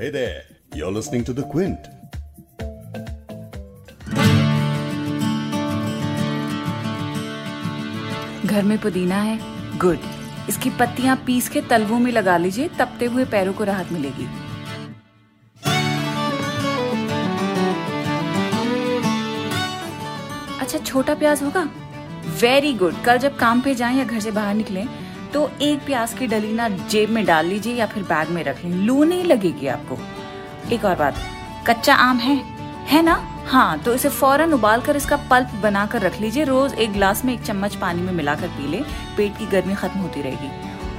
Hey there, you're listening to The Quint. घर में पुदीना है। गुड इसकी पत्तियाँ पीस के तलवों में लगा लीजिए तपते हुए पैरों को राहत मिलेगी। अच्छा छोटा प्याज होगा? वेरी गुड कल जब काम पे जाएँ या घर से बाहर निकलें तो एक प्याज की डली ना जेब में डाल लीजिए या फिर बैग में रख लें लू नहीं लगेगी आपको। एक और बात, कच्चा आम है? है ना? हाँ तो इसे फ़ौरन उबाल कर इसका पल्प बनाकर रख लीजिए। रोज एक ग्लास में एक चम्मच पानी में मिलाकर पी ले। पेट की गर्मी खत्म होती रहेगी।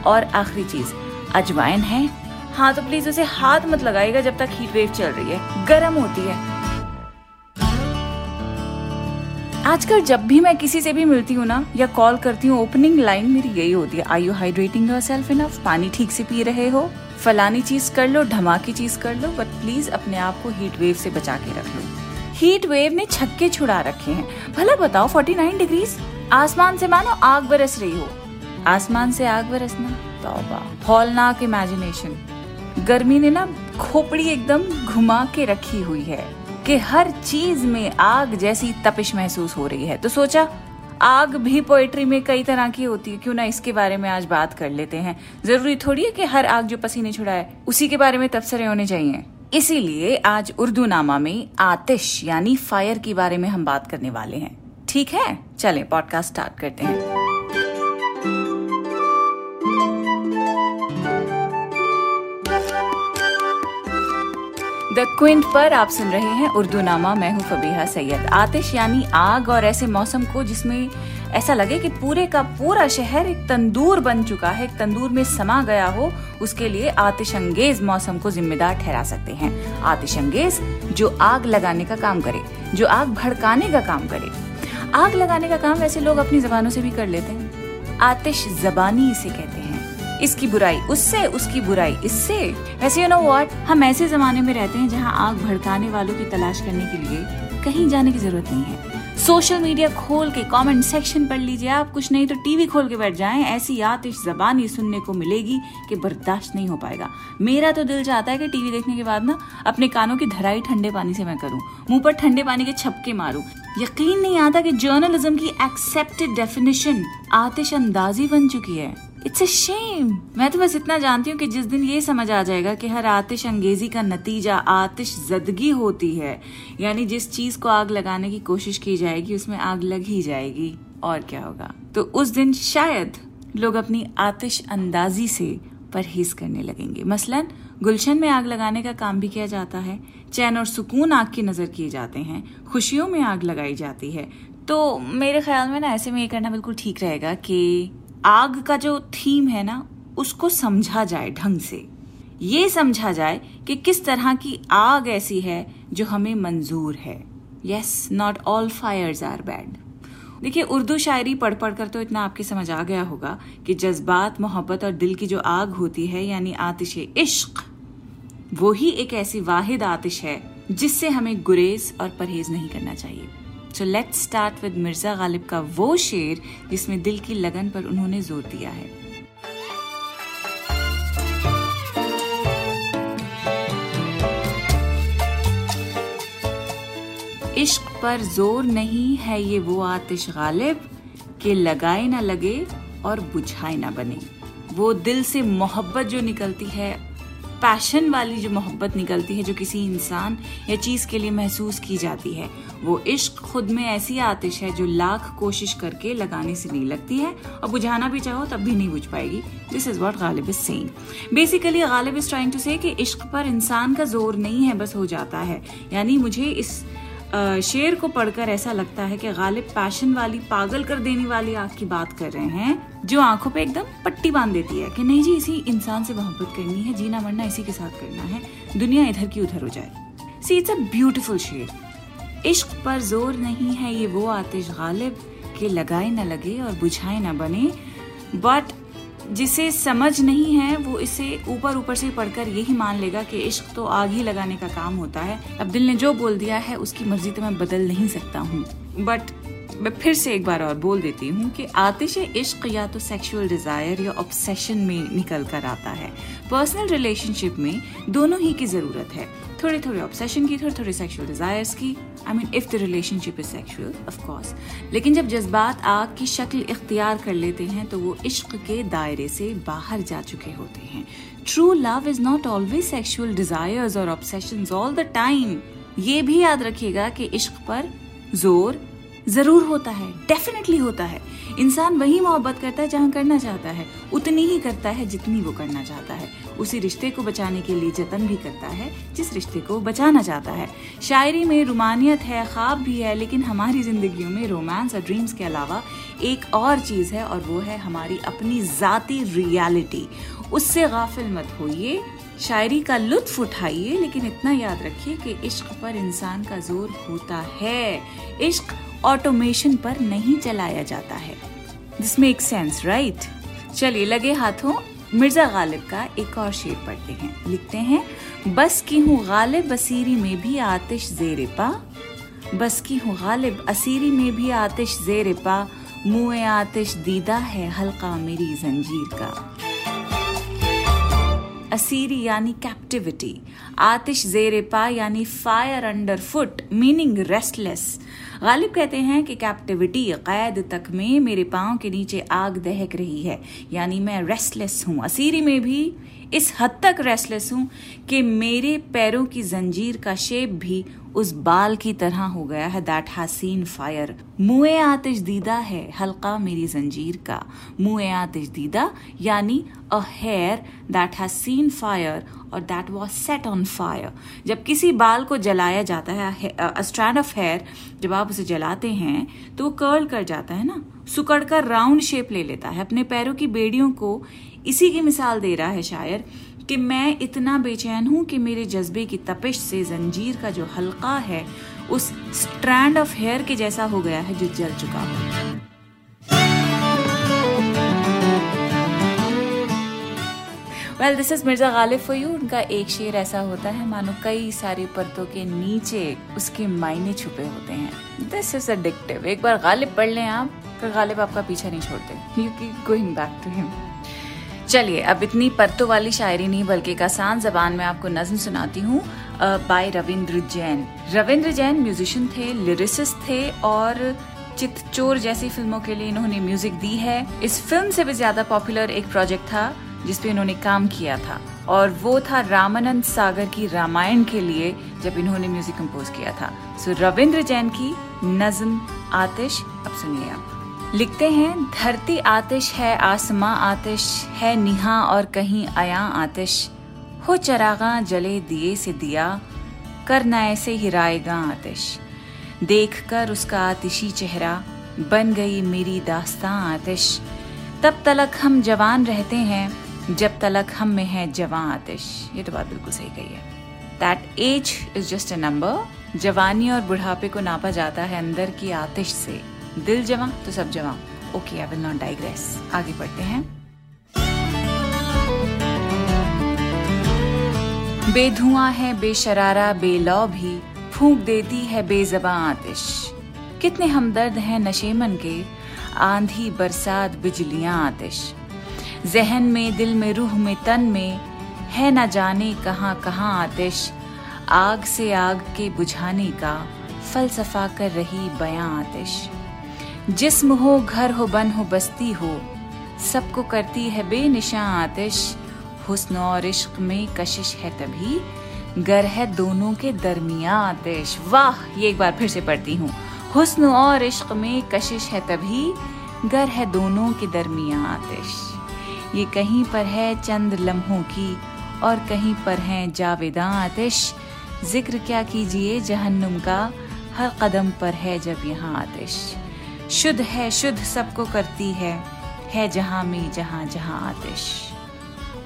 और आखिरी चीज़, अजवाइन है? हाँ तो प्लीज़ उसे हाथ मत लगाइएगा जब तक हीट वेव चल रही है। गर्म होती है। आजकल जब भी मैं किसी से भी मिलती हूँ ना, या कॉल करती हूँ ओपनिंग लाइन मेरी यही होती है I you hydrating yourself enough पानी ठीक से पी रहे हो? फलानी चीज़ कर लो, धमाकी चीज़ कर लो बट प्लीज़ अपने आप को हीट वेव से बचा के रख लो. हीट वेव ने छक्के छुड़ा रखे हैं। भला बताओ 49 डिग्रीज आसमान से मानो आग बरस रही हो। आसमान से आग बरसना? तौबा। हॉलनाक इमेजिनेशन गर्मी ने ना खोपड़ी एकदम घुमा के रखी हुई है। कि हर चीज़ में आग जैसी तपिश महसूस हो रही है। तो सोचा, आग भी पोएट्री में कई तरह की होती है, क्यों ना इसके बारे में आज बात कर लेते हैं। ज़रूरी थोड़ी है कि हर आग जो पसीने छुड़ाए, उसी के बारे में तबसरे होने चाहिए। इसीलिए आज उर्दू नामा में आतिश, यानी फायर के बारे में हम बात करने वाले हैं। ठीक है? चलें पॉडकास्ट स्टार्ट करते हैं। क्विंट पर आप सुन रहे हैं उर्दू नामा मैं हूँ फबीहा सैयद। आतिश यानी आग और ऐसे मौसम को जिसमें ऐसा लगे कि पूरे का पूरा शहर एक तंदूर बन चुका है, एक तंदूर में समा गया हो, उसके लिए आतिश अंगेज मौसम को जिम्मेदार ठहरा सकते हैं। आतिश अंगेज, जो आग लगाने का काम करे, जो आग भड़काने का काम करे। आग लगाने का काम वैसे लोग अपनी जबानों से भी कर लेते हैं। आतिश जबानी इसे कहते हैं। इसकी बुराई, उससे उसकी बुराई, इससे। वैसे यू नो व्हाट हम ऐसे जमाने में रहते हैं जहाँ आग भड़काने वालों की तलाश करने के लिए कहीं जाने की ज़रूरत नहीं है। सोशल मीडिया खोल के कमेंट सेक्शन पढ़ लीजिए आप, कुछ नहीं तो टीवी खोल के बैठ जाएँ। ऐसी आतिश जबानी सुनने को मिलेगी कि बर्दाश्त नहीं हो पाएगा। मेरा तो दिल चाहता है कि टीवी देखने के बाद ना अपने कानों की धराई ठंडे पानी से मैं करूँ, मुँह पर ठंडे पानी के छपके मारूं। यकीन नहीं आता कि जर्नलिज्म की एक्सेप्टेड डेफिनेशन आतिश अंदाजी बन चुकी है। इट्स ए शेम मैं तो बस इतना जानती हूँ कि जिस दिन ये समझ आ जाएगा कि हर आतिश अंगेजी का नतीजा, आतिश जदगी होती है। यानी जिस चीज़ को आग लगाने की कोशिश की जाएगी, उसमें आग लग ही जाएगी। और क्या होगा? तो उस दिन शायद लोग अपनी आतिश अंदाजी से परहेज करने लगेंगे। मसलन, गुलशन में आग लगाने का काम भी किया जाता है। चैन और सुकून आग की नज़र किए जाते हैं। खुशियों में आग लगाई जाती है। तो मेरे ख्याल में ना ऐसे में ये करना बिल्कुल ठीक रहेगा कि आग का जो थीम है ना, उसको समझा जाए ढंग से। ये समझा जाए कि किस तरह की आग ऐसी है जो हमें मंजूर है। Yes not all fires are bad देखिए, उर्दू शायरी पढ़ पढ़ कर तो इतना आपके समझ आ गया होगा कि जज्बात, मोहब्बत और दिल की जो आग होती है, यानी आतिश इश्क, वो ही एक ऐसी वाहिद आतिश है जिससे हमें गुरेज और परहेज नहीं करना चाहिए। So let's start with Mirza Ghalib का वो शेर, जिसमें दिल की लगन पर उन्होंने ज़ोर दिया है। इश्क पर ज़ोर नहीं है ये वो आतिश गालिब, के लगाए ना लगे और बुझाए ना बने। वो दिल से मोहब्बत जो निकलती है पैशन वाली जो मोहब्बत निकलती है जो किसी इंसान या चीज़ के लिए महसूस की जाती है, वो इश्क खुद में ऐसी आतिश है जो लाख कोशिश करके लगाने से नहीं लगती है। और बुझाना भी चाहो तब भी नहीं बुझ पाएगी। This is what Ghalib is saying basically Ghalib is trying to say इश्क पर इंसान का ज़ोर नहीं है, बस हो जाता है। यानी मुझे इस शेर को पढ़कर ऐसा लगता है कि गालिब पैशन वाली, पागल कर देने वाली आग की बात कर रहे हैं, जो आँखों पे एकदम पट्टी बाँध देती है कि नहीं जी, इसी इंसान से मोहब्बत करनी है, जीना मरना इसी के साथ करना है, दुनिया इधर की उधर हो जाए। सी इट्स अ ब्यूटिफुल शेर। इश्क पर ज़ोर नहीं है ये वो आतिश गालिब, के लगाए ना लगे और बुझाए ना बने बट जिसे समझ नहीं है, वो इसे ऊपर ऊपर से पढ़कर यही मान लेगा कि इश्क तो आग ही लगाने का काम होता है। अब दिल ने जो बोल दिया है, उसकी मर्ज़ी तो मैं बदल नहीं सकता हूँ। बट मैं फिर से एक बार और बोल देती हूँ कि आतिश इश्क या तो सेक्सुअल डिज़ायर या ऑब्सेशन में निकल कर आता है। पर्सनल रिलेशनशिप में दोनों ही की ज़रूरत है। थोड़े थोड़े ऑब्सेशन की थोड़े थोड़े सेक्सुअल डिजायर्स की। I mean if the relationship is sexual of course लेकिन जब जज्बात आग की शक्ल इख्तियार कर लेते हैं तो वो इश्क के दायरे से बाहर जा चुके होते हैं। True love is not always sexual desires और ऑब्सेशन ऑल द टाइम ये भी याद रखिएगा कि इश्क पर ज़ोर ज़रूर होता है डेफिनेटली होता है। इंसान वही मोहब्बत करता है जहाँ करना चाहता है। उतनी ही करता है जितनी वो करना चाहता है। उसी रिश्ते को बचाने के लिए जतन भी करता है, जिस रिश्ते को बचाना चाहता है। शायरी में रुमानियत है, ख्वाब भी है, लेकिन हमारी जिंदगियों में रोमांस और ड्रीम्स के अलावा एक और चीज़ है और वो है हमारी अपनी जाती रियलिटी उससे गाफिल मत होइए। शायरी का लुत्फ उठाइए, लेकिन इतना याद रखिए कि इश्क पर इंसान का ज़ोर होता है। इश्क ऑटोमेशन पर नहीं चलाया जाता है। दिस मेक सेंस राइट चलिए, लगे हाथों, मिर्ज़ा गालिब का एक और शेर पढ़ते हैं। लिखते हैं, बस की हूँ गालिब असीरी में भी आतिश जेर पा। बस की हूँ गालिब असीरी में भी आतिश जेर पा। मुँह आतिश दीदा है हल्का मेरी जंजीर का। असीरी यानी कैप्टिविटी आतिश जेर पा यानी fire under foot meaning restless Ghalib कहते हैं कि कैप्टिविटी कैद तक में मेरे पाँव के नीचे आग दहक रही है। यानी मैं रेस्टलेस हूँ। असीरी में भी इस हद तक रेस्टलेस हूँ कि मेरे पैरों की जंजीर का शेप भी उस बाल की तरह हो गया है दैट हसीन फायर मुए आतिश दीदा है हल्का मेरी जंजीर का। मुए आतिश दीदा, यानी a hair that has seen fire और that was set on fire जब किसी बाल को जलाया जाता है अ स्ट्रैंड ऑफ़ हेयर जब आप उसे जलाते हैं तो वो कर्ल कर जाता है ना? सुकड़ कर राउंड शेप ले लेता है। अपने पैरों की बेड़ियों को इसी की मिसाल दे रहा है शायर। कि मैं इतना बेचैन हूँ कि मेरे जज्बे की तपिश से जंजीर का जो हल्का है, उस स्ट्रैंड ऑफ़ हेयर के जैसा हो गया है जो जल चुका हो। Well this is Mirza Ghalib for you उनका एक शेर ऐसा होता है, मानो कई सारी परतों के नीचे उसके मायने छुपे होते हैं। दिस इज़ अडिक्टिव एक बार गालिब पढ़ लें आप, फिर गालिब आपका पीछा नहीं छोड़ते। यू की गोइंग बैक टू हिम चलिए, अब इतनी परतों वाली शायरी नहीं, बल्कि एक आसान जबान में आपको नज्म सुनाती हूँ बाय रविंद्र जैन। रविंद्र जैन म्यूजिशियन थे लिरिसिस्ट थे, और चित चोर जैसी फ़िल्मों के लिए इन्होंने म्यूज़िक दी है। इस फ़िल्म से भी ज़्यादा पॉपुलर एक प्रोजेक्ट था, जिसपे इन्होंने काम किया था, और वो था रामानंद सागर की रामायण के लिए, जब इन्होंने म्यूज़िक कंपोज किया था। सो रविंद्र जैन की नज्म आतिश, अब सुनिए आप। लिखते हैं, धरती आतिश है, आसमां आतिश है, निहा और कहीं अया आतिश। हो चरागा जले दिए से दिया करना ऐसे ही रायगा आतिश। देख कर उसका आतिशी चेहरा, बन गई मेरी दास्तां आतिश। तब तलक हम जवान रहते हैं, जब तलक हम में है जवान आतिश। ये तो बात बिल्कुल सही कही है। That age is just a number जवानी और बुढ़ापे को नापा जाता है अंदर की आतिश से। दिल जमा तो सब जमा। Okay I will not digress आगे बढ़ते हैं। बेधुआं है, बेशरारा, बेलौ भी, फूंक देती है बेजबा आतिश। कितने हमदर्द हैं नशेमन के, आंधी बरसात बिजलियाँ आतिश। जहन में, दिल में, रूह में, तन में, है न जाने कहाँ कहाँ आतिश। आग से आग के बुझाने का फलसफा कर रही बयां आतिश। जिस्म हो, घर हो, बन हो, बस्ती हो, सबको करती है बेनिशा आतिश हुस्न और इश्क में कशिश है तभी, गर है दोनों के दरमिया आतिश वाह, ये एक बार फिर से पढ़ती हूँ। हुस्न और इश्क में कशिश है तभी, गर है दोनों के दरमिया आतिश ये कहीं पर है चंद लम्हों की और कहीं पर है जावेदा आतिश ज़िक्र क्या कीजिए जहन्नुम का, हर कदम पर है जब यहाँ आतिश शुद्ध है, शुद्ध सबको करती है। है जहाँ में, जहाँ जहाँ आतिश।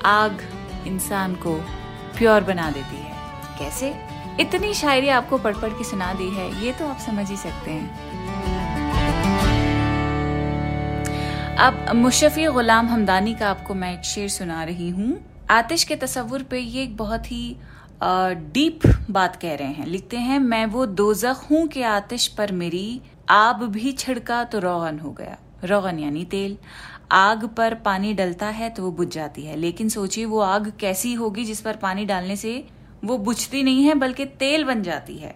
आग इंसान को प्योर बना देती है। कैसे? इतनी शायरी आपको पढ़ पढ़ के सुना दी है, ये तो आप समझ ही सकते हैं। अब मुशफी गुलाम हमदानी का आपको मैं एक शेर सुना रही हूँ। आतिश के तस्वुर पे ये एक बहुत ही डीप बात कह रहे हैं। लिखते हैं, मैं वो दोजख हूँ कि आतिश पर मेरी आब भी छिड़का तो रोगन हो गया। रोगन यानी तेल। आग पर पानी डलता है तो वो बुझ जाती है, लेकिन सोचिए वो आग कैसी होगी जिस पर पानी डालने से वो बुझती नहीं है, बल्कि तेल बन जाती है।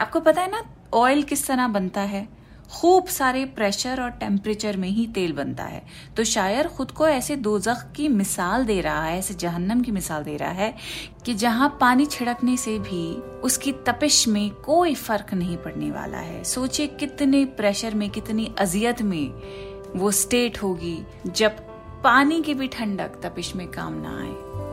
आपको पता है ना ऑयल किस तरह बनता है? खूब सारे प्रेशर और टेम्परेचर में ही तेल बनता है। तो शायर खुद को ऐसे दोजख की मिसाल दे रहा है, ऐसे जहन्नम की मिसाल दे रहा है कि जहाँ पानी छिड़कने से भी उसकी तपिश में कोई फ़र्क नहीं पड़ने वाला है। सोचिए कितने प्रेशर में, कितनी अजियत में वो स्टेट होगी जब पानी की भी ठंडक तपिश में काम ना आए।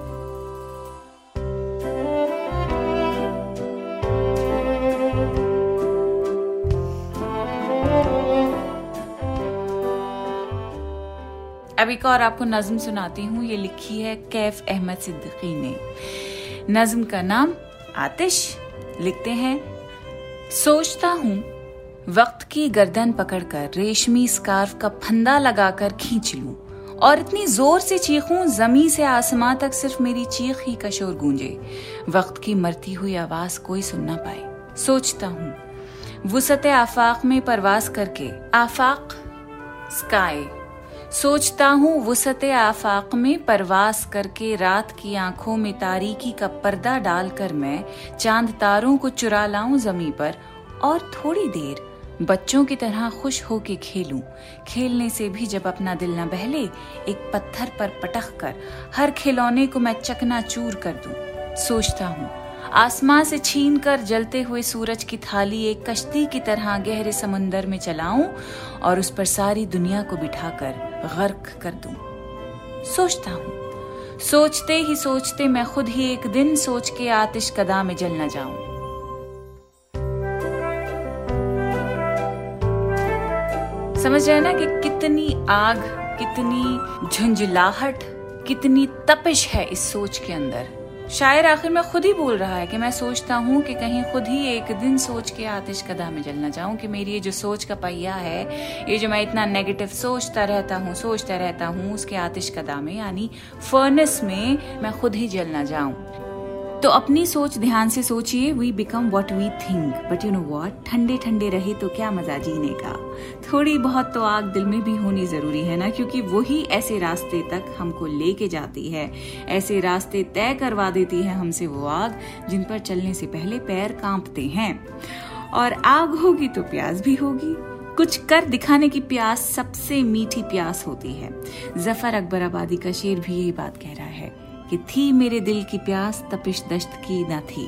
अब एक और आपको नज्म सुनाती हूँ। ये लिखी है कैफ अहमद सिद्दीकी ने। नज्म का नाम आतिश। लिखते हैं, सोचता हूँ, वक्त की गर्दन पकड़कर रेशमी स्कार्फ का फंदा लगाकर खींच लूँ और इतनी ज़ोर से चीखूं जमी से आसमां तक सिर्फ़ मेरी चीख ही का शोर गूंजे। वक्त की मरती हुई आवाज़ कोई सुन ना पाए। सोचता हूँ वसत आफाक में परवास करके, आफाक, स्काई। सोचता हूँ वसत आफाक में परवास करके रात की आँखों में तारीकी का पर्दा डालकर मैं चाँद तारों को चुरा लाऊं जमी पर और थोड़ी देर बच्चों की तरह खुश होके खेलूं। खेलने से भी जब अपना दिल न बहले, एक पत्थर पर पटक कर हर खिलौने को मैं चकना चूर कर दूँ। सोचता हूँ आसमां से छीन कर जलते हुए सूरज की थाली एक कश्ती की तरह गहरे समंदर में चलाऊं और उस पर सारी दुनिया को बिठाकर गर्क कर दूँ। सोचता हूँ। सोचते ही सोचते मैं खुद ही एक दिन सोच के आतिश कदा में जल न जाऊँ। समझ रहे ना कि कितनी आग, कितनी झुंझलाहट, कितनी तपिश है इस सोच के अंदर। शायर आखिर में खुद ही बोल रहा है कि मैं सोचता हूँ कि कहीं खुद ही एक दिन सोच के आतिश कदा में जलना चाहूँ कि मेरी ये जो सोच का पहिया है, ये जो मैं इतना नेगेटिव सोचता रहता हूँ, सोचता रहता हूँ, उसके आतिश कदा में, यानी फर्नेस में मैं खुद ही जलना जाऊँ। तो अपनी सोच ध्यान से सोचिए we become what we think but you know what ठंडे ठंडे रहे तो क्या मज़ा जीने का? थोड़ी बहुत तो आग दिल में भी होनी ज़रूरी है ना? क्योंकि वही ऐसे रास्ते तक हमको लेके जाती है। ऐसे रास्ते तय करवा देती है हमसे वो आग, जिन पर चलने से पहले पैर कांपते हैं। और आग होगी तो प्यास भी होगी। कुछ कर दिखाने की प्यास सबसे मीठी प्यास होती है। ज़फ़र अकबर आबादी का शेर भी यही बात कह रहा है। कि थी मेरे दिल की प्यास तपिश दश्त की न थी।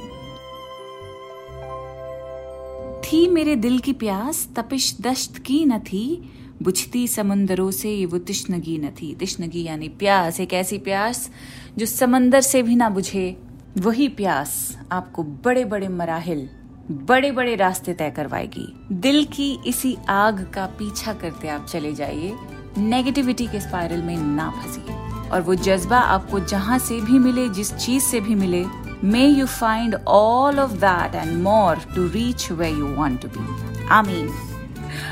थी मेरे दिल की प्यास तपिश दश्त की न थी, बुझती समंदरों से वो तिश्नगी न थी। तिश्नगी यानी प्यास, एक ऐसी प्यास जो समंदर से भी ना बुझे। वही प्यास आपको बड़े बड़े मराहिल बड़े बड़े रास्ते तय करवाएगी। दिल की इसी आग का पीछा करते आप चले जाइए। नेगेटिविटी के स्पाइरल में ना फंसिए। और वो जज्बा आपको जहाँ से भी मिले, जिस चीज़ से भी मिले may you find all of that and more to reach way you want to be आमीन।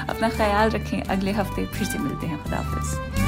अपना ख्याल रखें। अगले हफ़्ते फिर से मिलते हैं। खुदाफिज